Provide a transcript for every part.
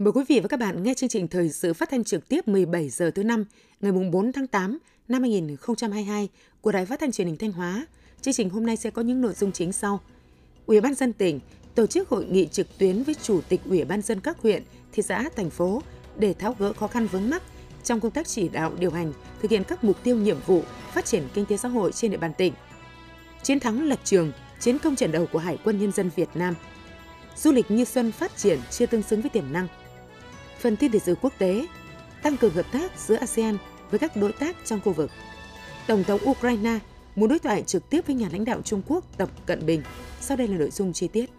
Mời quý vị và các bạn nghe chương trình thời sự phát thanh trực tiếp 17 giờ thứ năm ngày 4 tháng 8 năm 2022 của Đài Phát thanh Truyền hình Thanh Hóa. Chương trình hôm nay sẽ có những nội dung chính sau. Ủy ban dân tỉnh tổ chức hội nghị trực tuyến với chủ tịch Ủy ban dân các huyện, thị xã, thành phố để tháo gỡ khó khăn vướng mắc trong công tác chỉ đạo điều hành thực hiện các mục tiêu nhiệm vụ phát triển kinh tế xã hội trên địa bàn tỉnh. Chiến thắng lật trường, chiến công trận đầu của Hải quân Nhân dân Việt Nam. Du lịch như xuân phát triển chưa tương xứng với tiềm năng – phần tin lịch sử quốc tế, tăng cường hợp tác giữa ASEAN với các đối tác trong khu vực. Tổng thống Ukraine muốn đối thoại trực tiếp với nhà lãnh đạo Trung Quốc Tập Cận Bình. Sau đây là nội dung chi tiết.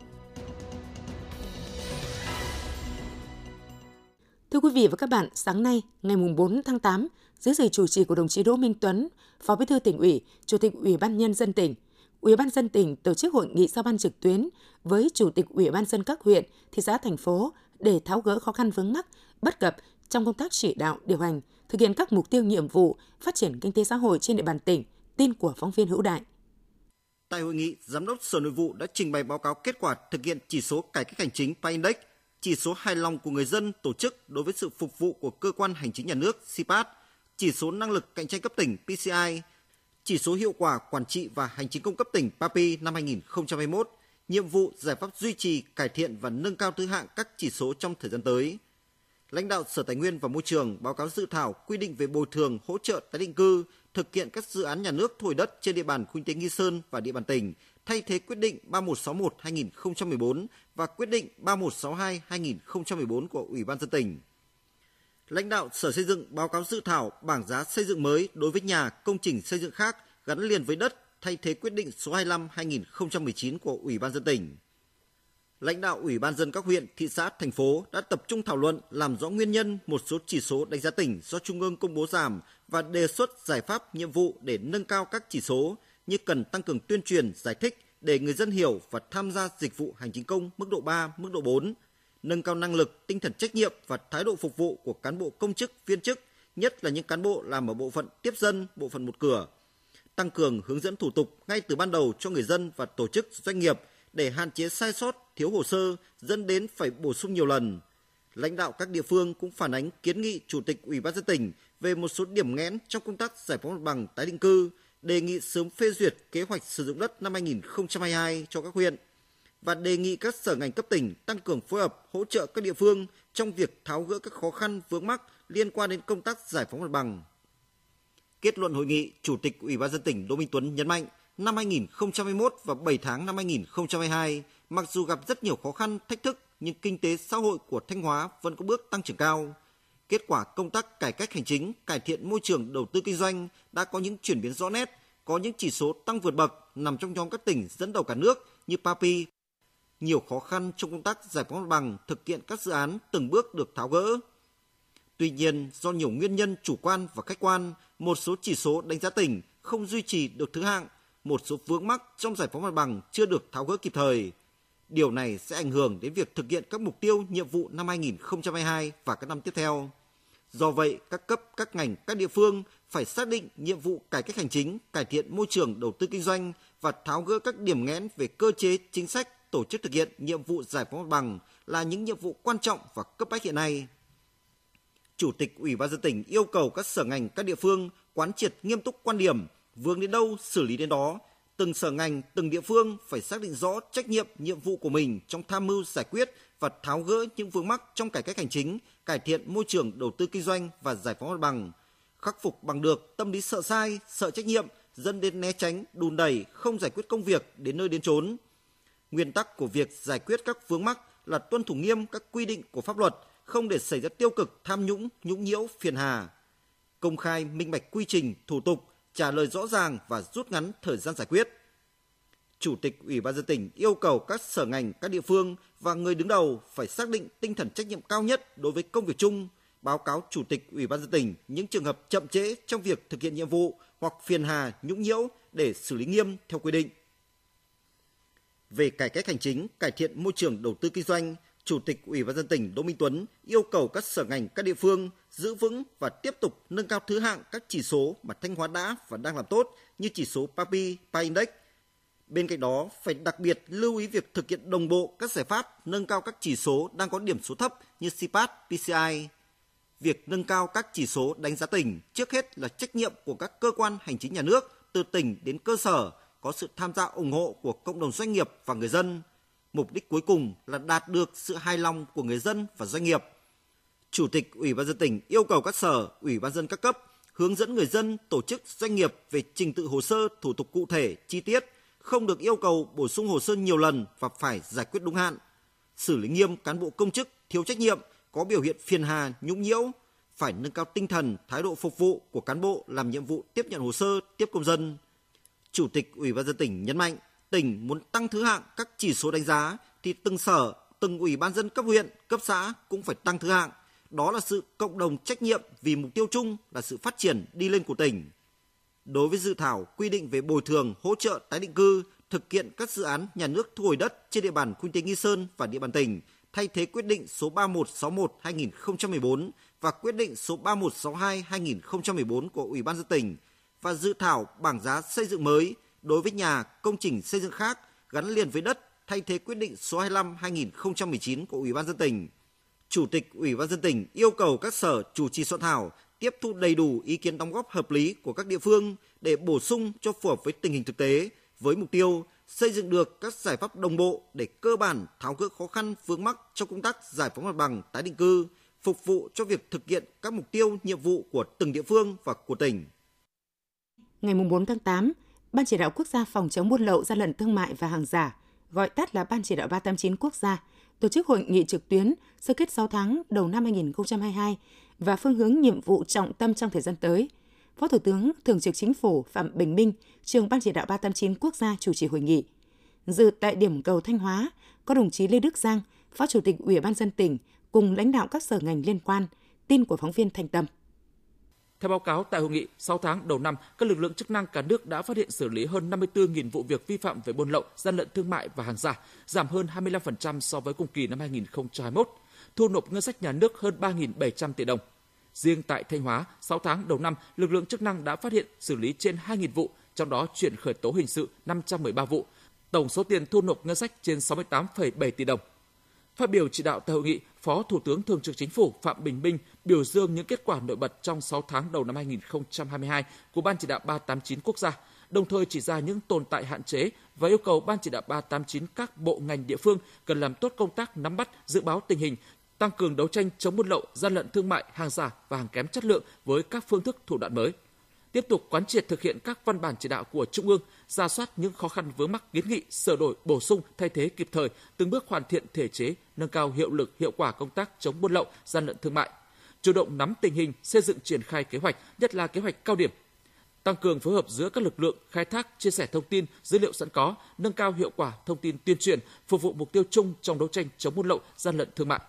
Thưa quý vị và các bạn, sáng nay, ngày 4 tháng 8, dưới sự chủ trì của đồng chí Đỗ Minh Tuấn, Phó Bí thư tỉnh ủy, Chủ tịch Ủy ban nhân dân tỉnh, Ủy ban dân tỉnh tổ chức hội nghị giao ban trực tuyến với Chủ tịch Ủy ban dân các huyện, thị xã, thành phố để tháo gỡ khó khăn vướng mắc, bất cập trong công tác chỉ đạo, điều hành, thực hiện các mục tiêu nhiệm vụ phát triển kinh tế xã hội trên địa bàn tỉnh. Tin của phóng viên Hữu Đại. Tại hội nghị, Giám đốc Sở Nội vụ đã trình bày báo cáo kết quả thực hiện chỉ số cải cách hành chính PAINDEX, chỉ số hài lòng của người dân tổ chức đối với sự phục vụ của cơ quan hành chính nhà nước CPAT, chỉ số năng lực cạnh tranh cấp tỉnh PCI, chỉ số hiệu quả quản trị và hành chính công cấp tỉnh PAPI năm 2021, nhiệm vụ giải pháp duy trì, cải thiện và nâng cao thứ hạng các chỉ số trong thời gian tới. Lãnh đạo Sở Tài nguyên và Môi trường báo cáo dự thảo quy định về bồi thường hỗ trợ tái định cư thực hiện các dự án nhà nước thổi đất trên địa bàn khu kinh tế Nghi Sơn và địa bàn tỉnh, thay thế quyết định 3161/2014 và quyết định 3162/2014 của Ủy ban dân tỉnh. Lãnh đạo Sở Xây dựng báo cáo dự thảo bảng giá xây dựng mới đối với nhà công trình xây dựng khác gắn liền với đất thay thế quyết định số 25/2019 của Ủy ban dân tỉnh. Lãnh đạo Ủy ban dân các huyện, thị xã, thành phố đã tập trung thảo luận làm rõ nguyên nhân một số chỉ số đánh giá tỉnh do Trung ương công bố giảm và đề xuất giải pháp nhiệm vụ để nâng cao các chỉ số như cần tăng cường tuyên truyền, giải thích để người dân hiểu và tham gia dịch vụ hành chính công mức độ 3, mức độ 4, nâng cao năng lực, tinh thần trách nhiệm và thái độ phục vụ của cán bộ công chức, viên chức, nhất là những cán bộ làm ở bộ phận tiếp dân, bộ phận một cửa, tăng cường hướng dẫn thủ tục ngay từ ban đầu cho người dân và tổ chức doanh nghiệp để hạn chế sai sót, thiếu hồ sơ dẫn đến phải bổ sung nhiều lần. Lãnh đạo các địa phương cũng phản ánh kiến nghị Chủ tịch Ủy ban dân tỉnh về một số điểm nghẽn trong công tác giải phóng mặt bằng tái định cư, đề nghị sớm phê duyệt kế hoạch sử dụng đất năm 2022 cho các huyện và đề nghị các sở ngành cấp tỉnh tăng cường phối hợp hỗ trợ các địa phương trong việc tháo gỡ các khó khăn vướng mắc liên quan đến công tác giải phóng mặt bằng. Kết luận hội nghị, Chủ tịch Ủy ban dân tỉnh Đỗ Minh Tuấn nhấn mạnh, năm 2021 và 7 tháng năm 2022, mặc dù gặp rất nhiều khó khăn, thách thức, nhưng kinh tế xã hội của Thanh Hóa vẫn có bước tăng trưởng cao. Kết quả công tác cải cách hành chính, cải thiện môi trường đầu tư kinh doanh đã có những chuyển biến rõ nét, có những chỉ số tăng vượt bậc nằm trong nhóm các tỉnh dẫn đầu cả nước như Papi. Nhiều khó khăn trong công tác giải phóng mặt bằng, thực hiện các dự án từng bước được tháo gỡ. Tuy nhiên, do nhiều nguyên nhân chủ quan và khách quan, một số chỉ số đánh giá tỉnh không duy trì được thứ hạng, một số vướng mắc trong giải phóng mặt bằng chưa được tháo gỡ kịp thời. Điều này sẽ ảnh hưởng đến việc thực hiện các mục tiêu, nhiệm vụ năm 2022 và các năm tiếp theo. Do vậy, các cấp, các ngành, các địa phương phải xác định nhiệm vụ cải cách hành chính, cải thiện môi trường đầu tư kinh doanh và tháo gỡ các điểm nghẽn về cơ chế, chính sách, tổ chức thực hiện nhiệm vụ giải phóng mặt bằng là những nhiệm vụ quan trọng và cấp bách hiện nay. Chủ tịch Ủy ban dân tỉnh yêu cầu các sở ngành, các địa phương quán triệt nghiêm túc quan điểm, vướng đến đâu xử lý đến đó. Từng sở ngành, từng địa phương phải xác định rõ trách nhiệm, nhiệm vụ của mình trong tham mưu giải quyết và tháo gỡ những vướng mắc trong cải cách hành chính, cải thiện môi trường đầu tư kinh doanh và giải phóng mặt bằng. Khắc phục bằng được tâm lý sợ sai, sợ trách nhiệm, dẫn đến né tránh, đùn đẩy, không giải quyết công việc đến nơi đến chốn. Nguyên tắc của việc giải quyết các vướng mắc là tuân thủ nghiêm các quy định của pháp luật – không để xảy ra tiêu cực, tham nhũng, nhũng nhiễu, phiền hà. Công khai, minh bạch quy trình, thủ tục, trả lời rõ ràng và rút ngắn thời gian giải quyết. Chủ tịch Ủy ban dân tỉnh yêu cầu các sở ngành, các địa phương và người đứng đầu phải xác định tinh thần trách nhiệm cao nhất đối với công việc chung, báo cáo Chủ tịch Ủy ban dân tỉnh những trường hợp chậm trễ trong việc thực hiện nhiệm vụ hoặc phiền hà, nhũng nhiễu để xử lý nghiêm theo quy định. Về cải cách hành chính, cải thiện môi trường đầu tư kinh doanh, Chủ tịch Ủy ban dân tỉnh Đỗ Minh Tuấn yêu cầu các sở ngành các địa phương giữ vững và tiếp tục nâng cao thứ hạng các chỉ số mà Thanh Hóa đã và đang làm tốt như chỉ số PAPI, PA Index. Bên cạnh đó, phải đặc biệt lưu ý việc thực hiện đồng bộ các giải pháp nâng cao các chỉ số đang có điểm số thấp như CPAT, PCI. Việc nâng cao các chỉ số đánh giá tỉnh trước hết là trách nhiệm của các cơ quan hành chính nhà nước từ tỉnh đến cơ sở có sự tham gia ủng hộ của cộng đồng doanh nghiệp và người dân. Mục đích cuối cùng là đạt được sự hài lòng của người dân và doanh nghiệp. Chủ tịch Ủy ban dân tỉnh yêu cầu các sở, ủy ban dân các cấp hướng dẫn người dân, tổ chức, doanh nghiệp về trình tự hồ sơ, thủ tục cụ thể, chi tiết, không được yêu cầu bổ sung hồ sơ nhiều lần và phải giải quyết đúng hạn. Xử lý nghiêm cán bộ công chức thiếu trách nhiệm, có biểu hiện phiền hà, nhũng nhiễu, phải nâng cao tinh thần, thái độ phục vụ của cán bộ làm nhiệm vụ tiếp nhận hồ sơ, tiếp công dân. Chủ tịch Ủy ban dân tỉnh nhấn mạnh, tỉnh muốn tăng thứ hạng các chỉ số đánh giá thì từng sở, từng ủy ban dân cấp huyện, cấp xã cũng phải tăng thứ hạng. Đó là sự cộng đồng trách nhiệm vì mục tiêu chung là sự phát triển đi lên của tỉnh. Đối với dự thảo quy định về bồi thường, hỗ trợ tái định cư, thực hiện các dự án nhà nước thu hồi đất trên địa bàn khu tế Nghi Sơn và địa bàn tỉnh, thay thế quyết định số 3161/2014 và quyết định số 3162/2014 của Ủy ban dân tỉnh và dự thảo bảng giá xây dựng mới đối với nhà công trình xây dựng khác gắn liền với đất thay thế quyết định số 25/2019 của Ủy ban dân tỉnh. Chủ tịch Ủy ban dân tỉnh yêu cầu các sở chủ trì soạn thảo tiếp thu đầy đủ ý kiến đóng góp hợp lý của các địa phương để bổ sung cho phù hợp với tình hình thực tế với mục tiêu xây dựng được các giải pháp đồng bộ để cơ bản tháo gỡ khó khăn vướng mắc trong công tác giải phóng mặt bằng tái định cư, phục vụ cho việc thực hiện các mục tiêu, nhiệm vụ của từng địa phương và của tỉnh. Ngày 4 tháng 8, Ban chỉ đạo quốc gia phòng chống buôn lậu, gian lận thương mại và hàng giả, gọi tắt là Ban chỉ đạo 389 quốc gia, tổ chức hội nghị trực tuyến sơ kết 6 tháng đầu năm 2022 và phương hướng nhiệm vụ trọng tâm trong thời gian tới. Phó Thủ tướng Thường trực Chính phủ Phạm Bình Minh, trưởng Ban chỉ đạo 389 quốc gia chủ trì hội nghị. Dự tại điểm cầu Thanh Hóa có đồng chí Lê Đức Giang, Phó Chủ tịch Ủy ban dân tỉnh cùng lãnh đạo các sở ngành liên quan. Tin của phóng viên Thanh Tâm. Theo báo cáo tại hội nghị, 6 tháng đầu năm, các lực lượng chức năng cả nước đã phát hiện xử lý hơn 54.000 vụ việc vi phạm về buôn lậu, gian lận thương mại và hàng giả, giảm hơn 25% so với cùng kỳ năm 2021, thu nộp ngân sách nhà nước hơn 3.700 tỷ đồng. Riêng tại Thanh Hóa, 6 tháng đầu năm, lực lượng chức năng đã phát hiện xử lý trên 2.000 vụ, trong đó chuyển khởi tố hình sự 513 vụ, tổng số tiền thu nộp ngân sách trên 68,7 tỷ đồng. Phát biểu chỉ đạo tại hội nghị, Phó Thủ tướng Thường trực Chính phủ Phạm Bình Minh biểu dương những kết quả nổi bật trong 6 tháng đầu năm 2022 của Ban chỉ đạo 389 quốc gia, đồng thời chỉ ra những tồn tại hạn chế và yêu cầu Ban chỉ đạo 389 các bộ ngành địa phương cần làm tốt công tác nắm bắt, dự báo tình hình, tăng cường đấu tranh chống buôn lậu, gian lận thương mại, hàng giả và hàng kém chất lượng với các phương thức thủ đoạn mới. Tiếp tục quán triệt thực hiện các văn bản chỉ đạo của Trung ương, ra soát những khó khăn vướng mắc kiến nghị, sửa đổi, bổ sung, thay thế kịp thời, từng bước hoàn thiện thể chế, nâng cao hiệu lực, hiệu quả công tác chống buôn lậu, gian lận thương mại. Chủ động nắm tình hình, xây dựng triển khai kế hoạch, nhất là kế hoạch cao điểm tăng cường phối hợp giữa các lực lượng khai thác, chia sẻ thông tin, dữ liệu sẵn có, nâng cao hiệu quả thông tin tuyên truyền, phục vụ mục tiêu chung trong đấu tranh chống buôn lậu, gian lận thương mại.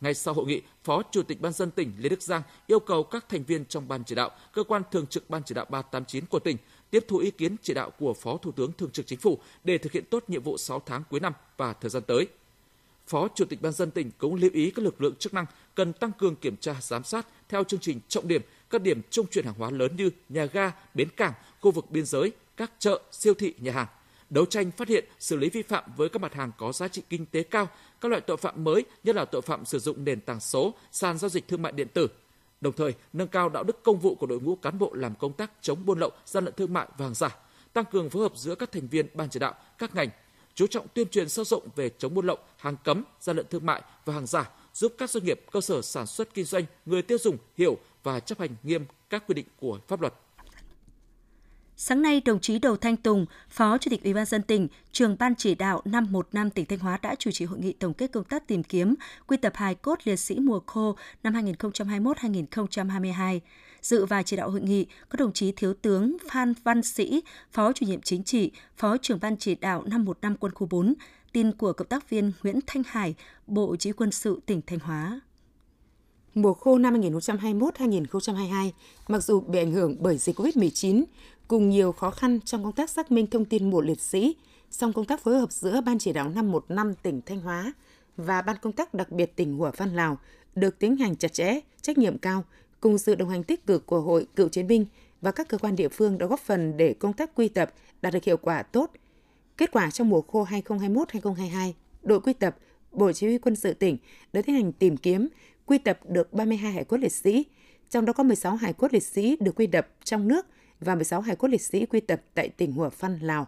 Ngay sau hội nghị, Phó Chủ tịch Ban dân tỉnh Lê Đức Giang yêu cầu các thành viên trong ban chỉ đạo, cơ quan thường trực ban chỉ đạo 389 của tỉnh tiếp thu ý kiến chỉ đạo của Phó Thủ tướng Thường trực Chính phủ để thực hiện tốt nhiệm vụ 6 tháng cuối năm và thời gian tới. Phó Chủ tịch Ban dân tỉnh cũng lưu ý các lực lượng chức năng cần tăng cường kiểm tra giám sát theo chương trình trọng điểm các điểm trung chuyển hàng hóa lớn như nhà ga, bến cảng, khu vực biên giới, các chợ, siêu thị, nhà hàng đấu tranh phát hiện, xử lý vi phạm với các mặt hàng có giá trị kinh tế cao, các loại tội phạm mới, nhất là tội phạm sử dụng nền tảng số, sàn giao dịch thương mại điện tử. Đồng thời, nâng cao đạo đức công vụ của đội ngũ cán bộ làm công tác chống buôn lậu, gian lận thương mại và hàng giả, tăng cường phối hợp giữa các thành viên ban chỉ đạo, các ngành, chú trọng tuyên truyền sâu rộng về chống buôn lậu, hàng cấm, gian lận thương mại và hàng giả, giúp các doanh nghiệp, cơ sở sản xuất kinh doanh, người tiêu dùng hiểu và chấp hành nghiêm các quy định của pháp luật. Sáng nay, đồng chí Đầu Thanh Tùng, Phó Chủ tịch Ủy ban dân tỉnh, trường ban chỉ đạo năm 5 tỉnh Thanh Hóa đã chủ trì hội nghị tổng kết công tác tìm kiếm quy tập hài cốt liệt sĩ mùa khô năm 2021-2022. Dự và chỉ đạo hội nghị có đồng chí Thiếu tướng Phan Văn Sĩ, Phó chủ nhiệm chính trị, Phó trưởng ban chỉ đạo năm 5 quân khu 4, tin của cộng tác viên Nguyễn Thanh Hải, Bộ Chỉ quân sự tỉnh Thanh Hóa. Mùa khô năm 2021-2022, mặc dù bị ảnh hưởng bởi dịch COVID-19, cùng nhiều khó khăn trong công tác xác minh thông tin mộ liệt sĩ, song công tác phối hợp giữa Ban chỉ đạo 515 tỉnh Thanh Hóa và Ban công tác đặc biệt tỉnh Hủa Phan Lào được tiến hành chặt chẽ, trách nhiệm cao, cùng sự đồng hành tích cực của Hội Cựu Chiến binh và các cơ quan địa phương đã góp phần để công tác quy tập đạt được hiệu quả tốt. Kết quả trong mùa khô 2021-2022, đội quy tập Bộ Chỉ huy quân sự tỉnh đã tiến hành tìm kiếm, quy tập được 32 hải cốt liệt sĩ, trong đó có 16 hải cốt liệt sĩ được quy tập trong nước và 16 hải cốt liệt sĩ quy tập tại tỉnh Hủa Phăn, Lào.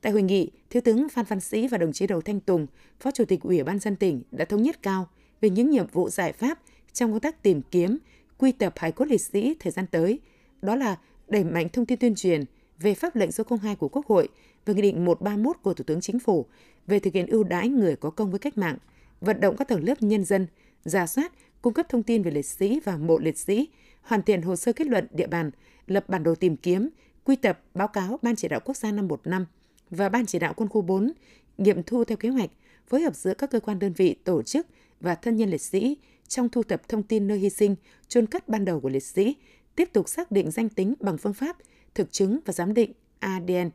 Tại hội nghị, Thiếu tướng Phan Văn Sĩ và đồng chí Đầu Thanh Tùng, Phó Chủ tịch Ủy ban dân tỉnh đã thống nhất cao về những nhiệm vụ giải pháp trong công tác tìm kiếm, quy tập hải cốt liệt sĩ thời gian tới. Đó là đẩy mạnh thông tin tuyên truyền về pháp lệnh số 02 của Quốc hội và Nghị định 131 của Thủ tướng Chính phủ về thực hiện ưu đãi người có công với cách mạng, vận động các tầng lớp nhân dân, giả soát, cung cấp thông tin về liệt sĩ và mộ liệt sĩ, hoàn thiện hồ sơ kết luận địa bàn, lập bản đồ tìm kiếm, quy tập, báo cáo Ban chỉ đạo quốc gia năm 15 và Ban chỉ đạo quân khu 4 nghiệm thu theo kế hoạch, phối hợp giữa các cơ quan đơn vị, tổ chức và thân nhân liệt sĩ trong thu thập thông tin nơi hy sinh, chôn cất ban đầu của liệt sĩ, tiếp tục xác định danh tính bằng phương pháp thực chứng và giám định ADN.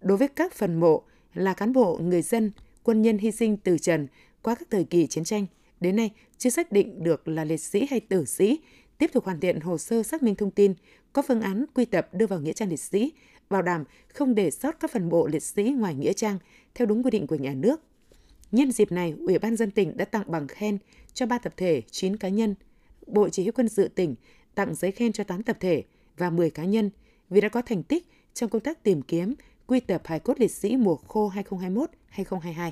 Đối với các phần mộ là cán bộ, người dân, quân nhân hy sinh từ trần qua các thời kỳ chiến tranh, đến nay chưa xác định được là liệt sĩ hay tử sĩ, tiếp tục hoàn thiện hồ sơ xác minh thông tin, có phương án quy tập đưa vào nghĩa trang liệt sĩ, bảo đảm không để sót các phần mộ liệt sĩ ngoài nghĩa trang theo đúng quy định của nhà nước. Nhân dịp này, Ủy ban dân tỉnh đã tặng bằng khen cho 3 tập thể, 9 cá nhân. Bộ Chỉ huy quân sự tỉnh tặng giấy khen cho 8 tập thể và 10 cá nhân vì đã có thành tích trong công tác tìm kiếm, quy tập hài cốt liệt sĩ mùa khô 2021-2022.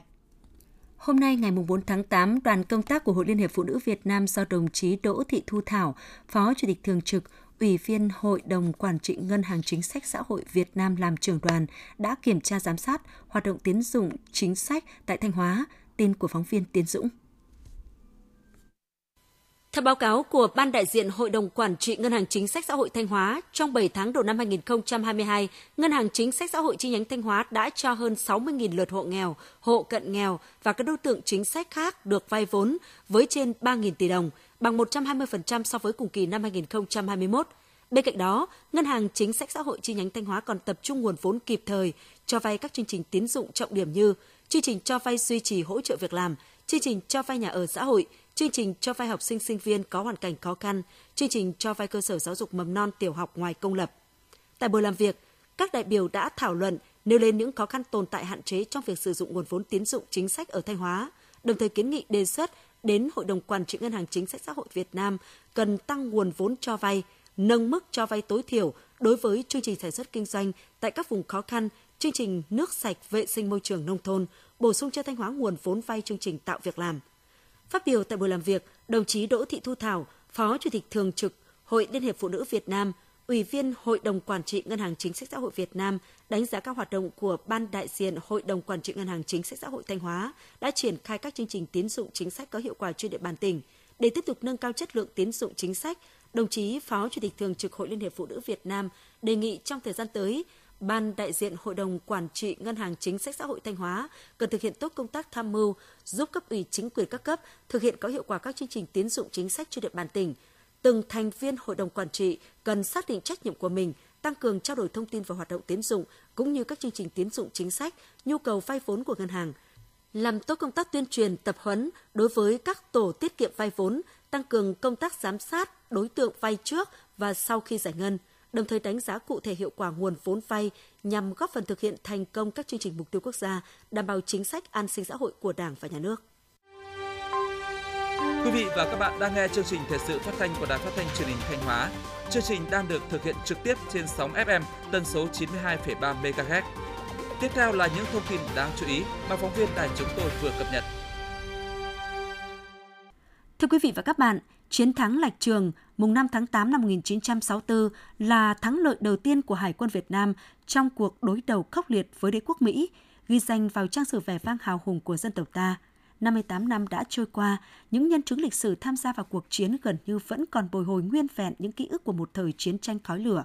Hôm nay ngày 4 tháng 8, đoàn công tác của Hội Liên hiệp Phụ nữ Việt Nam do đồng chí Đỗ Thị Thu Thảo, Phó Chủ tịch Thường trực, Ủy viên Hội đồng Quản trị Ngân hàng Chính sách Xã hội Việt Nam làm trưởng đoàn đã kiểm tra giám sát hoạt động tiến dụng chính sách tại Thanh Hóa, tin của phóng viên Tiến Dũng. Theo báo cáo của Ban đại diện Hội đồng Quản trị Ngân hàng Chính sách Xã hội Thanh Hóa, trong 7 tháng đầu năm 2022, Ngân hàng Chính sách Xã hội chi nhánh Thanh Hóa đã cho hơn 60.000 lượt hộ nghèo, hộ cận nghèo và các đối tượng chính sách khác được vay vốn với trên 3.000 tỷ đồng, bằng 120% so với cùng kỳ năm 2021. Bên cạnh đó, Ngân hàng Chính sách Xã hội chi nhánh Thanh Hóa còn tập trung nguồn vốn kịp thời cho vay các chương trình tín dụng trọng điểm như chương trình cho vay duy trì hỗ trợ việc làm, chương trình cho vay nhà ở xã hội, chương trình cho vay học sinh sinh viên có hoàn cảnh khó khăn, chương trình cho vay cơ sở giáo dục mầm non tiểu học ngoài công lập. Tại buổi làm việc, các đại biểu đã thảo luận nêu lên những khó khăn tồn tại hạn chế trong việc sử dụng nguồn vốn tín dụng chính sách ở Thanh Hóa, đồng thời kiến nghị đề xuất đến Hội đồng Quản trị Ngân hàng Chính sách Xã hội Việt Nam cần tăng nguồn vốn cho vay, nâng mức cho vay tối thiểu đối với chương trình sản xuất kinh doanh tại các vùng khó khăn, chương trình nước sạch vệ sinh môi trường nông thôn, bổ sung cho Thanh Hóa nguồn vốn vay chương trình tạo việc làm. Phát biểu tại buổi làm việc, đồng chí Đỗ Thị Thu Thảo, Phó Chủ tịch Thường trực Hội Liên hiệp Phụ nữ Việt Nam, Ủy viên Hội đồng Quản trị Ngân hàng Chính sách Xã hội Việt Nam đánh giá các hoạt động của Ban đại diện Hội đồng Quản trị Ngân hàng Chính sách Xã hội Thanh Hóa đã triển khai các chương trình tín dụng chính sách có hiệu quả trên địa bàn tỉnh. Để tiếp tục nâng cao chất lượng tín dụng chính sách, đồng chí Phó Chủ tịch Thường trực Hội Liên hiệp Phụ nữ Việt Nam đề nghị trong thời gian tới, Ban đại diện Hội đồng Quản trị Ngân hàng Chính sách Xã hội Thanh Hóa cần thực hiện tốt công tác tham mưu, giúp cấp ủy chính quyền các cấp thực hiện có hiệu quả các chương trình tiến dụng chính sách trên địa bàn tỉnh. Từng thành viên Hội đồng Quản trị cần xác định trách nhiệm của mình, tăng cường trao đổi thông tin về hoạt động tiến dụng cũng như các chương trình tiến dụng chính sách, nhu cầu vay vốn của ngân hàng. Làm tốt công tác tuyên truyền, tập huấn đối với các tổ tiết kiệm vay vốn, tăng cường công tác giám sát đối tượng vay trước và sau khi giải ngân – đồng thời đánh giá cụ thể hiệu quả nguồn vốn vay nhằm góp phần thực hiện thành công các chương trình mục tiêu quốc gia, đảm bảo chính sách an sinh xã hội của Đảng và Nhà nước. Quý vị và các bạn đang nghe chương trình thời sự phát thanh của Đài Phát thanh Truyền hình Thanh Hóa. Chương trình đang được thực hiện trực tiếp trên sóng FM tần số 92,3 MHz. Tiếp theo là những thông tin đáng chú ý mà phóng viên đài chúng tôi vừa cập nhật. Thưa quý vị và các bạn, Chiến thắng Lạch Trường mùng 5 tháng 8 năm 1964 là thắng lợi đầu tiên của Hải quân Việt Nam trong cuộc đối đầu khốc liệt với đế quốc Mỹ, ghi danh vào trang sử vẻ vang hào hùng của dân tộc ta. 58 năm đã trôi qua, những nhân chứng lịch sử tham gia vào cuộc chiến gần như vẫn còn bồi hồi nguyên vẹn những ký ức của một thời chiến tranh khói lửa.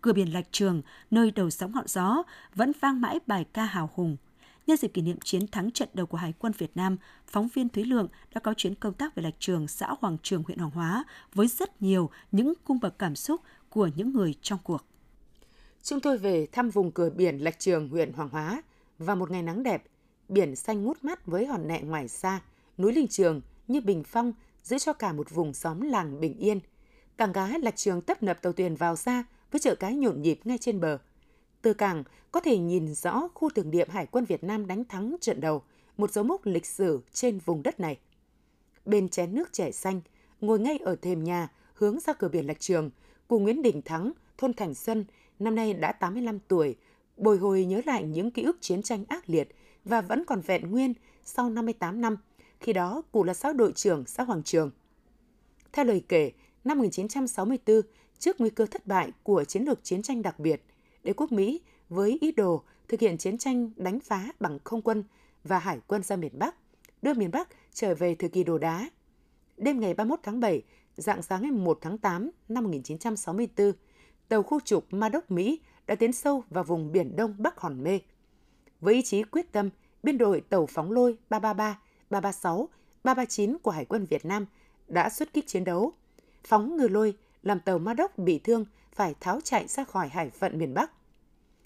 Cửa biển Lạch Trường, nơi đầu sóng ngọn gió, vẫn vang mãi bài ca hào hùng. Nhân dịp kỷ niệm chiến thắng trận đầu của Hải quân Việt Nam, phóng viên Thúy Lượng đã có chuyến công tác về lạch trường xã Hoàng Trường, huyện Hoàng Hóa với rất nhiều những cung bậc cảm xúc của những người trong cuộc. Chúng tôi về thăm vùng cửa biển Lạch Trường, huyện Hoàng Hóa và một ngày nắng đẹp, biển xanh ngút mắt với hòn nẹ ngoài xa, núi Linh Trường như bình phong giữ cho cả một vùng xóm làng bình yên. Cảng cá Lạch Trường tấp nập tàu thuyền vào xa với chợ cái nhộn nhịp ngay trên bờ từ cảng có thể nhìn rõ khu tưởng niệm Hải quân Việt Nam đánh thắng trận đầu, một dấu mốc lịch sử trên vùng đất này. Bên chén nước trẻ xanh, ngồi ngay ở thềm nhà, hướng ra cửa biển Lạch Trường, cụ Nguyễn Đình Thắng, thôn Thành Xuân, năm nay đã 85 tuổi, bồi hồi nhớ lại những ký ức chiến tranh ác liệt và vẫn còn vẹn nguyên sau 58 năm, khi đó cụ là xã đội trưởng xã Hoàng Trường. Theo lời kể, năm 1964, trước nguy cơ thất bại của chiến lược chiến tranh đặc biệt, đế quốc Mỹ với ý đồ thực hiện chiến tranh đánh phá bằng không quân và hải quân ra miền Bắc, đưa miền Bắc trở về thời kỳ đồ đá. Đêm ngày 31 tháng 7, dạng sáng ngày 1 tháng 8 năm 1964, tàu khu trục Madoc Mỹ đã tiến sâu vào vùng Biển Đông Bắc Hòn Mê. Với ý chí quyết tâm, biên đội tàu phóng lôi 333, 336, 339 của Hải quân Việt Nam đã xuất kích chiến đấu. Phóng ngư lôi làm tàu Madoc bị thương phải tháo chạy ra khỏi hải phận miền Bắc.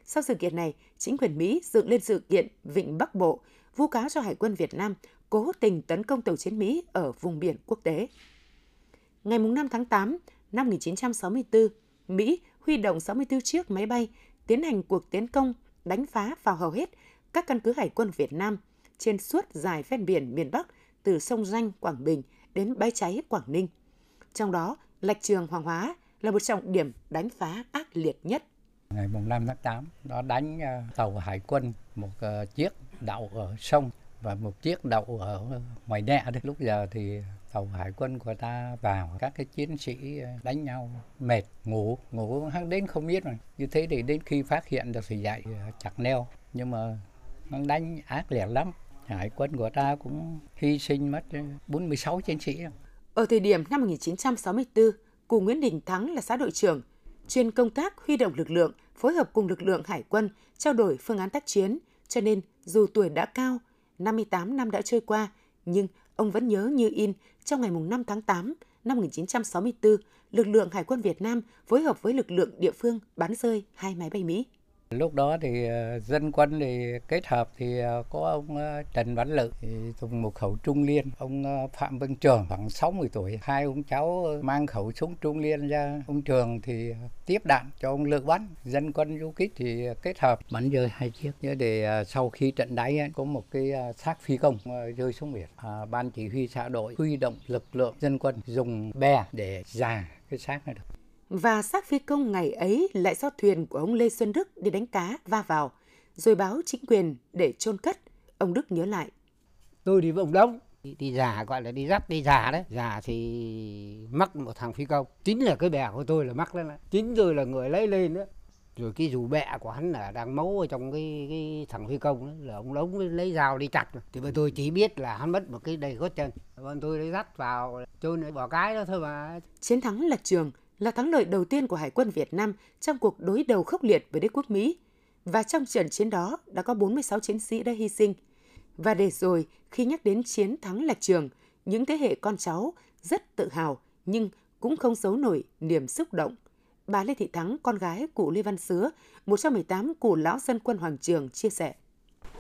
Sau sự kiện này, chính quyền Mỹ dựng lên sự kiện Vịnh Bắc Bộ, vu cáo cho Hải quân Việt Nam cố tình tấn công tàu chiến Mỹ ở vùng biển quốc tế. Ngày 5 tháng 8 năm 1964, Mỹ huy động 64 chiếc máy bay tiến hành cuộc tiến công đánh phá vào hầu hết các căn cứ hải quân Việt Nam trên suốt dài ven biển miền Bắc từ sông Danh, Quảng Bình đến bãi cháy Quảng Ninh. Trong đó, Lạch Trường Hoàng Hóa là một trọng điểm đánh phá ác liệt nhất. Ngày 5 tháng 8, nó đánh ờ, tàu hải quân một ờ, chiếc đậu ở sông và một chiếc đậu ở ngoài nẹ đấy. Lúc giờ thì tàu hải quân của ta vào các cái chiến sĩ ờ, đánh nhau mệt ngủ ngủ đến không biết mà như thế thì đến khi phát hiện được thì dậy chặt neo nhưng mà nó đánh ác liệt lắm hải quân của ta cũng hy sinh mất 46 chiến sĩ ở thời điểm năm 1964 cụ Nguyễn Đình Thắng là xã đội trưởng chuyên công tác huy động lực lượng phối hợp cùng lực lượng hải quân trao đổi phương án tác chiến cho nên dù tuổi đã cao 58 năm đã trôi qua nhưng ông vẫn nhớ như in trong ngày 5 tháng 8 năm 1964, lực lượng Hải quân Việt Nam phối hợp với lực lượng địa phương bắn rơi hai máy bay Mỹ. Lúc đó thì ờ, dân quân thì kết hợp thì ờ, có ông ờ, Trần Văn Lự dùng một khẩu trung liên, ông Phạm Văn Trường khoảng 60 tuổi, hai ông cháu mang khẩu súng trung liên ra, ông Trường thì tiếp đạn cho ông Lự bắn, dân quân du kích thì kết hợp. Bắn rơi hai chiếc. Để sau khi trận đáy có một cái xác phi công rơi xuống biển, à, ban chỉ huy xã đội huy động lực lượng dân quân dùng bè để già cái xác này được và xác phi công ngày ấy lại do thuyền của ông Lê Xuân Đức đi đánh cá va vào, rồi báo chính quyền để chôn cất. Ông Đức nhớ lại. Tôi đi với ông Đông, đi, đi giả gọi là đi dắt đi giả đấy. Giả thì mắc một thằng phi công. Chính là cái bè của tôi là mắc lên đấy. Chính rồi là người lấy lên nữa. Rồi cái dù bẹ của hắn là đang mấu ở trong cái, cái thằng phi công đó, là ông Đống lấy dao đi chặt. Thì bọn tôi chỉ biết là hắn mất một cái đầy gót chân. Bọn tôi lấy dắt vào chôn bỏ cái đó thôi mà. Chiến thắng lật trường là thắng lợi đầu tiên của Hải quân Việt Nam trong cuộc đối đầu khốc liệt với đế quốc Mỹ. Và trong trận chiến đó đã có 46 chiến sĩ đã hy sinh. Và để rồi, khi nhắc đến chiến thắng Lạch Trường, những thế hệ con cháu rất tự hào nhưng cũng không giấu nổi niềm xúc động. Bà Lê Thị Thắng, con gái cụ Lê Văn Sứa, 118 cụ lão dân quân Hoàng Trường chia sẻ.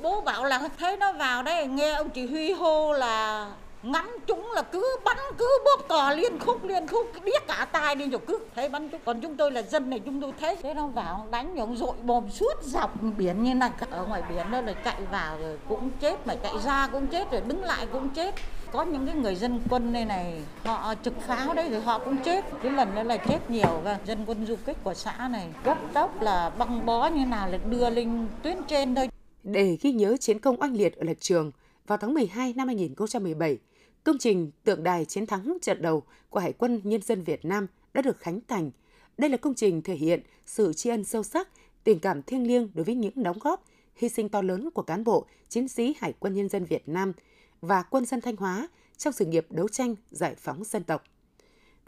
Bố bảo là thấy nó vào đây, nghe ông chỉ huy hô là ngắm chúng là cứ bắn, cứ bóp cò liên khúc liên khúc biết cả tai đi, rồi cứ thấy bắn chúng. Còn chúng tôi là dân này, chúng tôi thấy thế nó vào, đánh nhổng dội bom suốt dọc biển như này ở ngoài biển đó là chạy vào rồi cũng chết, mà chạy ra cũng chết, rồi đứng lại cũng chết. Có những cái người dân quân đây này, họ trực pháo đấy rồi họ cũng chết. Cái lần đó là chết nhiều và dân quân du kích của xã này gấp tốc là băng bó như nào là đưa lên tuyến trên thôi. Để ghi nhớ chiến công oanh liệt ở lạch trường, vào tháng 12 năm 2017 Công trình tượng đài chiến thắng trận đầu của Hải quân Nhân dân Việt Nam đã được khánh thành. Đây là công trình thể hiện sự tri ân sâu sắc, tình cảm thiêng liêng đối với những đóng góp, hy sinh to lớn của cán bộ, chiến sĩ Hải quân Nhân dân Việt Nam và quân dân Thanh Hóa trong sự nghiệp đấu tranh giải phóng dân tộc.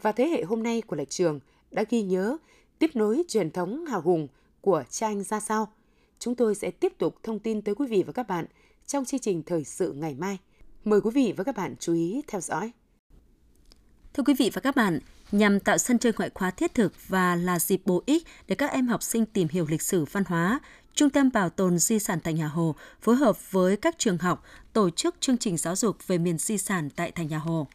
Và thế hệ hôm nay của Lạch Trường đã ghi nhớ, tiếp nối truyền thống hào hùng của cha anh ra sao. Chúng tôi sẽ tiếp tục thông tin tới quý vị và các bạn trong chương trình thời sự ngày mai. Mời quý vị và các bạn chú ý theo dõi. Thưa quý vị và các bạn, nhằm tạo sân chơi ngoại khóa thiết thực và là dịp bổ ích để các em học sinh tìm hiểu lịch sử văn hóa, Trung tâm Bảo tồn Di sản Thành Nhà Hồ phối hợp với các trường học tổ chức chương trình giáo dục về miền di sản tại Thành Nhà Hồ.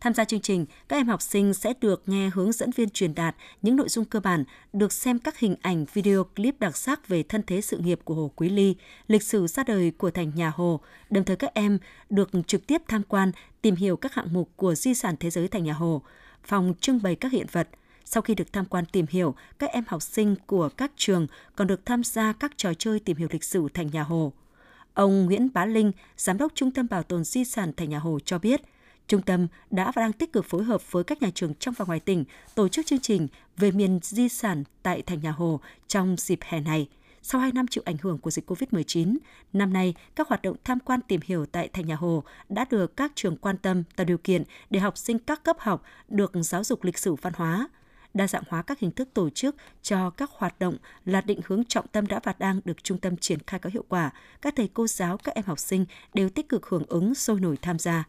Tham gia chương trình, các em học sinh sẽ được nghe hướng dẫn viên truyền đạt những nội dung cơ bản, được xem các hình ảnh video clip đặc sắc về thân thế sự nghiệp của Hồ Quý Ly, lịch sử ra đời của thành nhà Hồ. Đồng thời các em được trực tiếp tham quan, tìm hiểu các hạng mục của di sản thế giới thành nhà Hồ, phòng trưng bày các hiện vật. Sau khi được tham quan tìm hiểu, các em học sinh của các trường còn được tham gia các trò chơi tìm hiểu lịch sử thành nhà Hồ. Ông Nguyễn Bá Linh, Giám đốc Trung tâm Bảo tồn Di sản Thành Nhà Hồ cho biết, Trung tâm đã và đang tích cực phối hợp với các nhà trường trong và ngoài tỉnh tổ chức chương trình về miền di sản tại Thành Nhà Hồ trong dịp hè này. Sau 2 năm chịu ảnh hưởng của dịch COVID-19, năm nay các hoạt động tham quan tìm hiểu tại Thành Nhà Hồ đã được các trường quan tâm tạo điều kiện để học sinh các cấp học được giáo dục lịch sử văn hóa, đa dạng hóa các hình thức tổ chức cho các hoạt động là định hướng trọng tâm đã và đang được trung tâm triển khai có hiệu quả. Các thầy cô giáo, các em học sinh đều tích cực hưởng ứng sôi nổi tham gia.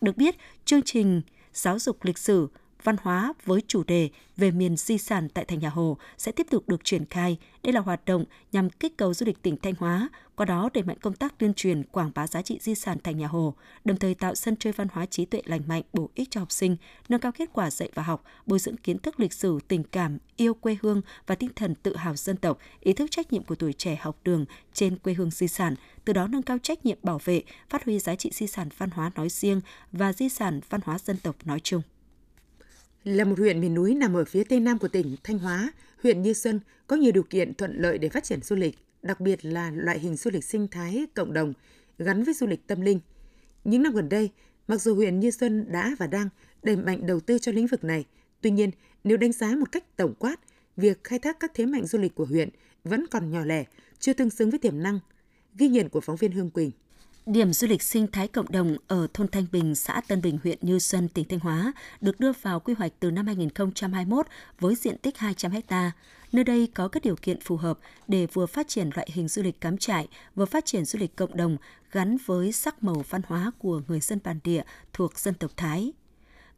Được biết, chương trình giáo dục lịch sử văn hóa với chủ đề về miền di sản tại thành nhà Hồ sẽ tiếp tục được triển khai. Đây là hoạt động nhằm kích cầu du lịch tỉnh Thanh Hóa, qua đó đẩy mạnh công tác tuyên truyền quảng bá giá trị di sản thành nhà Hồ, đồng thời tạo sân chơi văn hóa trí tuệ lành mạnh bổ ích cho học sinh, nâng cao kết quả dạy và học, bồi dưỡng kiến thức lịch sử, tình cảm, yêu quê hương và tinh thần tự hào dân tộc, ý thức trách nhiệm của tuổi trẻ học đường trên quê hương di sản, từ đó nâng cao trách nhiệm bảo vệ, phát huy giá trị di sản văn hóa nói riêng và di sản văn hóa dân tộc nói chung. Là một huyện miền núi nằm ở phía tây nam của tỉnh Thanh Hóa, huyện Như Xuân có nhiều điều kiện thuận lợi để phát triển du lịch, đặc biệt là loại hình du lịch sinh thái cộng đồng gắn với du lịch tâm linh. Những năm gần đây, mặc dù huyện Như Xuân đã và đang đẩy mạnh đầu tư cho lĩnh vực này, tuy nhiên nếu đánh giá một cách tổng quát, việc khai thác các thế mạnh du lịch của huyện vẫn còn nhỏ lẻ, chưa tương xứng với tiềm năng. Ghi nhận của phóng viên Hương Quỳnh. Điểm du lịch sinh thái cộng đồng ở thôn Thanh Bình, xã Tân Bình, huyện Như Xuân, tỉnh Thanh Hóa được đưa vào quy hoạch từ năm 2021 với diện tích 200 ha. Nơi đây có các điều kiện phù hợp để vừa phát triển loại hình du lịch cắm trại, vừa phát triển du lịch cộng đồng gắn với sắc màu văn hóa của người dân bản địa thuộc dân tộc Thái.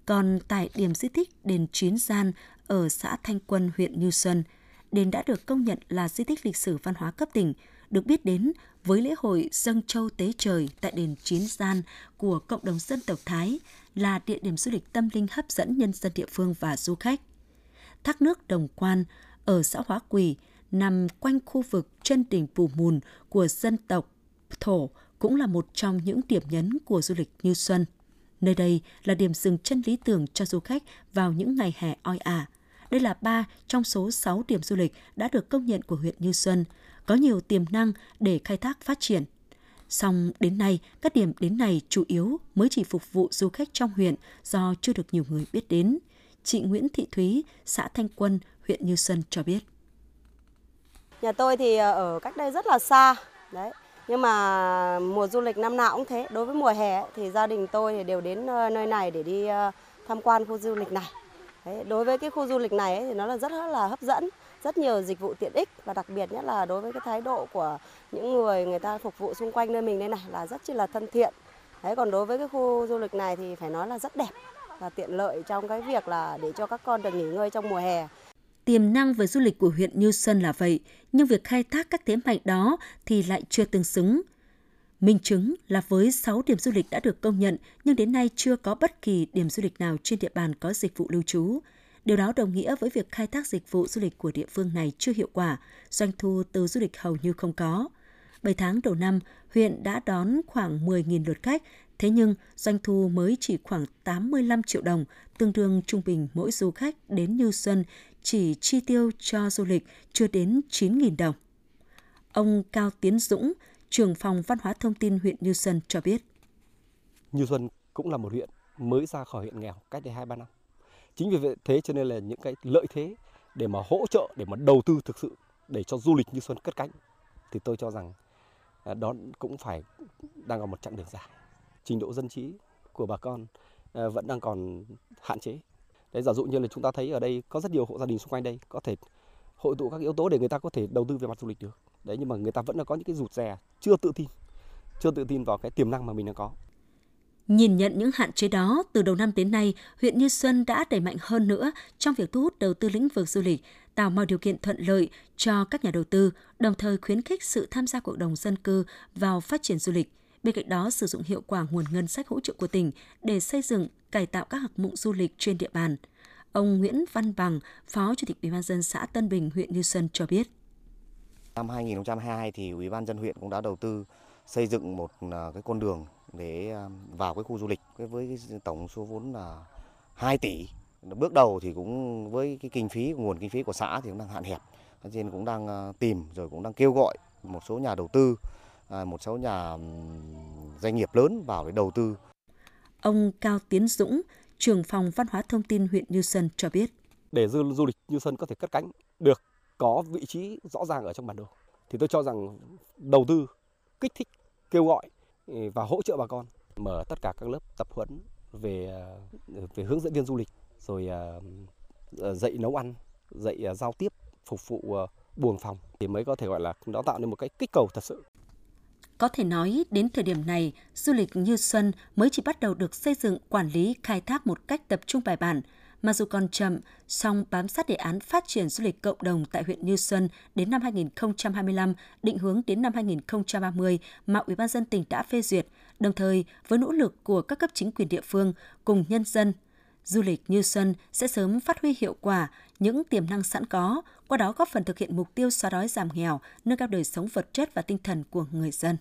Còn tại điểm di tích đền Chín Gian ở xã Thanh Quân, huyện Như Xuân, đền đã được công nhận là di tích lịch sử văn hóa cấp tỉnh, được biết đến với lễ hội dâng châu tế trời tại đền Chín Gian của cộng đồng dân tộc Thái là địa điểm du lịch tâm linh hấp dẫn nhân dân địa phương và du khách. Thác nước Đồng Quan ở xã Hóa Quỳ nằm quanh khu vực chân đỉnh Pù Mùn của dân tộc Thổ cũng là một trong những điểm nhấn của du lịch Như Xuân. Nơi đây là điểm dừng chân lý tưởng cho du khách vào những ngày hè oi ả. Đây là ba trong số 6 điểm du lịch đã được công nhận của huyện Như Xuân, có nhiều tiềm năng để khai thác phát triển. Song đến nay, các điểm đến này chủ yếu mới chỉ phục vụ du khách trong huyện do chưa được nhiều người biết đến. Chị Nguyễn Thị Thúy, xã Thanh Quân, huyện Như Xuân cho biết. Nhà tôi thì ờ, ở cách đây rất là xa, đấy. Nhưng mà mùa du lịch năm nào cũng thế. Đối với mùa hè thì gia đình tôi thì đều đến ờ, nơi này để đi ờ, tham quan khu du lịch này. Đấy, đối với cái khu du lịch này ấy, thì nó là rất là hấp dẫn rất nhiều dịch vụ tiện ích và đặc biệt nhất là đối với cái thái độ của những người người ta phục vụ xung quanh nơi mình đây này là rất chi là thân thiện. Đấy còn đối với cái khu du lịch này thì phải nói là rất đẹp và tiện lợi trong cái việc là để cho các con được nghỉ ngơi trong mùa hè. Tiềm năng về du lịch của huyện Như Xuân là vậy, nhưng việc khai thác các thế mạnh đó thì lại chưa tương xứng. Minh chứng là với 6 điểm du lịch đã được công nhận, nhưng đến nay chưa có bất kỳ điểm du lịch nào trên địa bàn có dịch vụ lưu trú. Điều đó đồng nghĩa với việc khai thác dịch vụ du lịch của địa phương này chưa hiệu quả, doanh thu từ du lịch hầu như không có. 7 tháng đầu năm, huyện đã đón khoảng 10.000 lượt khách, thế nhưng doanh thu mới chỉ khoảng 85 triệu đồng, tương đương trung bình mỗi du khách đến Như Xuân chỉ chi tiêu cho du lịch chưa đến 9.000 đồng. Ông Cao Tiến Dũng, trưởng phòng văn hóa thông tin huyện Như Xuân cho biết. Như Xuân cũng là một huyện mới ra khỏi huyện nghèo cách đây 2-3 năm chính vì vậy thế cho nên là những cái lợi thế để mà hỗ trợ, để mà đầu tư thực sự để cho du lịch như xuân cất cánh thì tôi cho rằng à, đó cũng phải đang còn một chặng đường dài. Trình độ dân trí của bà con à, vẫn đang còn hạn chế. Đấy, giả dụ như là chúng ta thấy ở đây có rất nhiều hộ gia đình xung quanh đây có thể hội tụ các yếu tố để người ta có thể đầu tư về mặt du lịch được. Đấy, nhưng mà người ta vẫn là có những cái rụt rè chưa tự tin, chưa tự tin vào cái tiềm năng mà mình đang có. Nhìn nhận những hạn chế đó, từ đầu năm đến nay, huyện Như Xuân đã đẩy mạnh hơn nữa trong việc thu hút đầu tư lĩnh vực du lịch, tạo mọi điều kiện thuận lợi cho các nhà đầu tư, đồng thời khuyến khích sự tham gia cộng đồng dân cư vào phát triển du lịch. Bên cạnh đó, sử dụng hiệu quả nguồn ngân sách hỗ trợ của tỉnh để xây dựng, cải tạo các hạng mục du lịch trên địa bàn. Ông Nguyễn Văn Bằng, Phó Chủ tịch Ủy ban dân xã Tân Bình, huyện Như Xuân cho biết. Năm 2022 thì Ủy ban dân huyện cũng đã đầu tư xây dựng một à, cái con đường để à, vào cái khu du lịch với cái tổng số vốn là 2 tỷ. Bước đầu thì cũng với cái kinh phí nguồn kinh phí của xã thì cũng đang hạn hẹp. Cho nên cũng đang à, tìm rồi cũng đang kêu gọi một số nhà đầu tư, một số nhà doanh nghiệp lớn vào để đầu tư. Ông Cao Tiến Dũng, trưởng phòng văn hóa thông tin huyện Như Xuân cho biết. Để du, du lịch Như Xuân có thể cất cánh được có vị trí rõ ràng ở trong bản đồ thì tôi cho rằng đầu tư kích thích kêu gọi và hỗ trợ bà con mở tất cả các lớp tập huấn về về hướng dẫn viên du lịch rồi à, ờ, dạy nấu ăn dạy à, giao tiếp phục vụ à, buồng phòng thì mới có thể gọi là nó tạo nên một cái kích cầu thật sự có thể nói, đến thời điểm này, du lịch Như Xuân mới chỉ bắt đầu được xây dựng, quản lý, khai thác một cách tập trung bài bản. Mặc dù còn chậm, song bám sát đề án phát triển du lịch cộng đồng tại huyện Như Xuân đến năm 2025, định hướng đến năm 2030 mà Ủy ban dân tỉnh đã phê duyệt, đồng thời với nỗ lực của các cấp chính quyền địa phương cùng nhân dân, du lịch Như Xuân sẽ sớm phát huy hiệu quả những tiềm năng sẵn có, qua đó góp phần thực hiện mục tiêu xóa đói giảm nghèo, nâng cao đời sống vật chất và tinh thần của người dân.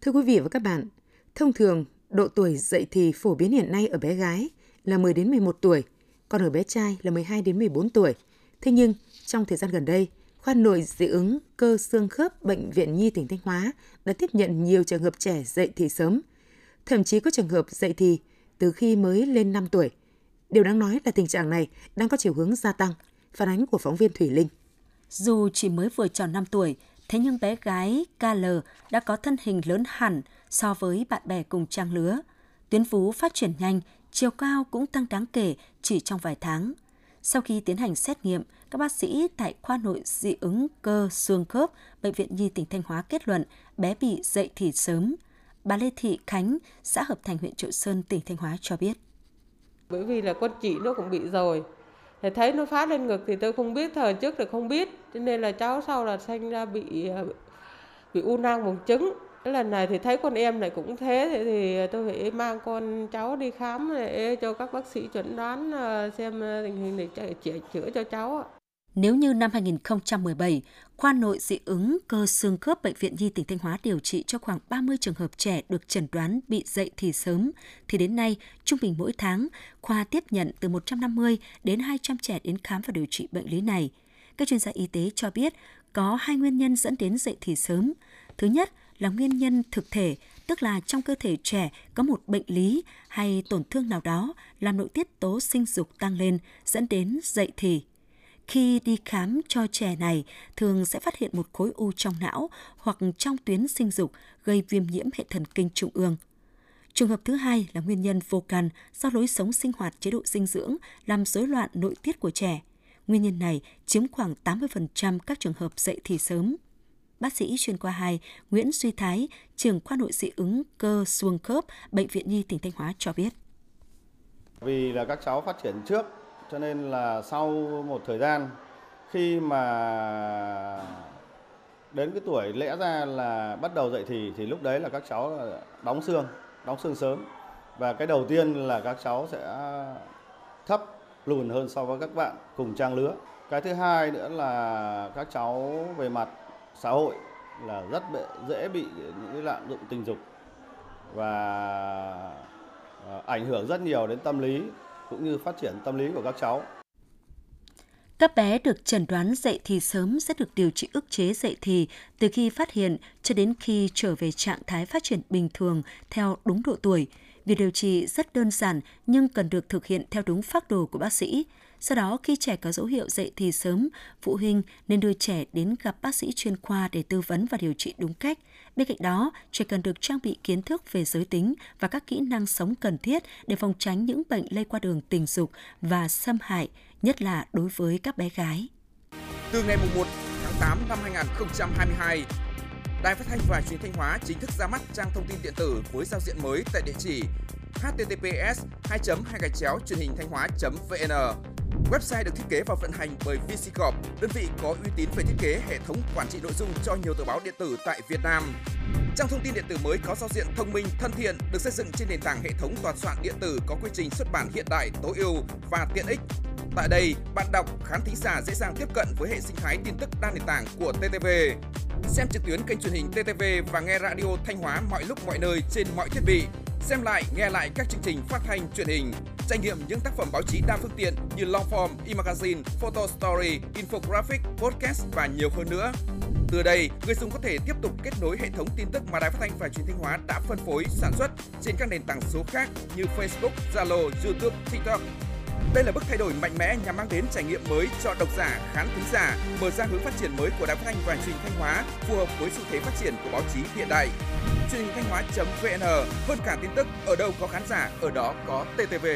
Thưa quý vị và các bạn, thông thường độ tuổi dậy thì phổ biến hiện nay ở bé gái là 10 đến 11 tuổi, còn ở bé trai là 12 đến 14 tuổi. Thế nhưng, trong thời gian gần đây, khoa nội dị ứng cơ xương khớp Bệnh viện Nhi tỉnh Thanh Hóa đã tiếp nhận nhiều trường hợp trẻ dậy thì sớm. Thậm chí có trường hợp dậy thì từ khi mới lên 5 tuổi. Điều đáng nói là tình trạng này đang có chiều hướng gia tăng, phản ánh của phóng viên Thủy Linh. Dù chỉ mới vừa tròn 5 tuổi, thế nhưng bé gái KL đã có thân hình lớn hẳn so với bạn bè cùng trang lứa. Tuyến vú phát triển nhanh, chiều cao cũng tăng đáng kể chỉ trong vài tháng. Sau khi tiến hành xét nghiệm, các bác sĩ tại khoa nội dị ứng cơ xương khớp Bệnh viện Nhi tỉnh Thanh Hóa kết luận bé bị dậy thì sớm. Bà Lê Thị Khánh, xã Hợp Thành huyện Triệu Sơn, tỉnh Thanh Hóa cho biết. Bởi vì là con chị nó cũng bị rồi. Thì thấy nó phát lên ngực thì tôi không biết, thời trước thì không biết. Cho nên là cháu sau là sinh ra bị à, bị u nang buồng trứng cái lần này thì thấy con em này cũng thế thì, thì tôi phải mang con cháu đi khám để cho các bác sĩ chuẩn đoán ờ, xem ờ, tình hình để chữa, chữa cho cháu nếu như năm 2017, khoa nội dị ứng cơ xương khớp Bệnh viện Nhi tỉnh Thanh Hóa điều trị cho khoảng 30 trường hợp trẻ được chẩn đoán bị dậy thì sớm, thì đến nay, trung bình mỗi tháng, khoa tiếp nhận từ 150 đến 200 trẻ đến khám và điều trị bệnh lý này. Các chuyên gia y tế cho biết có hai nguyên nhân dẫn đến dậy thì sớm. Thứ nhất là nguyên nhân thực thể, tức là trong cơ thể trẻ có một bệnh lý hay tổn thương nào đó làm nội tiết tố sinh dục tăng lên dẫn đến dậy thì. Khi đi khám cho trẻ này, thường sẽ phát hiện một khối u trong não hoặc trong tuyến sinh dục gây viêm nhiễm hệ thần kinh trung ương. Trường hợp thứ hai là nguyên nhân vô căn do lối sống sinh hoạt chế độ dinh dưỡng làm rối loạn nội tiết của trẻ. Nguyên nhân này chiếm khoảng 80% các trường hợp dậy thì sớm. Bác sĩ chuyên khoa 2 Nguyễn Duy Thái, trưởng khoa nội dị ứng cơ xương khớp, Bệnh viện Nhi tỉnh Thanh Hóa cho biết. Vì là các cháu phát triển trước cho nên là sau một thời gian khi mà đến cái tuổi lẽ ra là bắt đầu dậy thì thì lúc đấy là các cháu đóng xương, đóng xương sớm. Và cái đầu tiên là các cháu sẽ thấp lùn hơn so với các bạn cùng trang lứa. Cái thứ hai nữa là các cháu về mặt xã hội là rất dễ bị những cái lạm dụng tình dục và à, ảnh hưởng rất nhiều đến tâm lý cũng như phát triển tâm lý của các cháu. Các bé được chẩn đoán dậy thì sớm sẽ được điều trị ức chế dậy thì, từ khi phát hiện cho đến khi trở về trạng thái phát triển bình thường theo đúng độ tuổi. Việc điều trị rất đơn giản nhưng cần được thực hiện theo đúng phác đồ của bác sĩ. Sau đó khi trẻ có dấu hiệu dậy thì sớm, phụ huynh nên đưa trẻ đến gặp bác sĩ chuyên khoa để tư vấn và điều trị đúng cách. Bên cạnh đó, trẻ cần được trang bị kiến thức về giới tính và các kỹ năng sống cần thiết để phòng tránh những bệnh lây qua đường tình dục và xâm hại, nhất là đối với các bé gái. Từ ngày 1 tháng 8 năm 2022, Đài Phát thanh và Truyền thanh Hóa chính thức ra mắt trang thông tin điện tử với giao diện mới tại địa chỉ https 2 2 gạch chéo truyền hình thanh hóa vn Website được thiết kế và vận hành bởi VC Corp, đơn vị có uy tín về thiết kế hệ thống quản trị nội dung cho nhiều tờ báo điện tử tại Việt Nam. Trang thông tin điện tử mới có giao diện thông minh, thân thiện, được xây dựng trên nền tảng hệ thống toàn soạn điện tử có quy trình xuất bản hiện đại, tối ưu và tiện ích. Tại đây, bạn đọc, khán thính giả dễ dàng tiếp cận với hệ sinh thái tin tức đa nền tảng của TTV. Xem trực tuyến kênh truyền hình TTV và nghe radio Thanh Hóa mọi lúc mọi nơi trên mọi thiết bị. Xem lại, nghe lại các chương trình phát thanh truyền hình. Trải nghiệm những tác phẩm báo chí đa phương tiện như long form, e-magazine, photo story, infographic, podcast và nhiều hơn nữa. Từ đây, người dùng có thể tiếp tục kết nối hệ thống tin tức mà Đài Phát thanh và Truyền thanh Hóa đã phân phối, sản xuất trên các nền tảng số khác như Facebook, Zalo, YouTube, TikTok. Đây là bước thay đổi mạnh mẽ nhằm mang đến trải nghiệm mới cho độc giả, khán thính giả, mở ra hướng phát triển mới của Đài Phát thanh và Truyền thanh Hóa phù hợp với xu thế phát triển của báo chí hiện đại. Truyền hình thanh hóa.vn hơn cả tin tức ở đâu có khán giả, ở đó có TTV.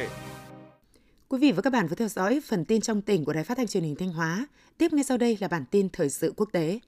Quý vị và các bạn vừa theo dõi phần tin trong tỉnh của Đài Phát thanh Truyền hình Thanh Hóa. Tiếp ngay sau đây là bản tin thời sự quốc tế.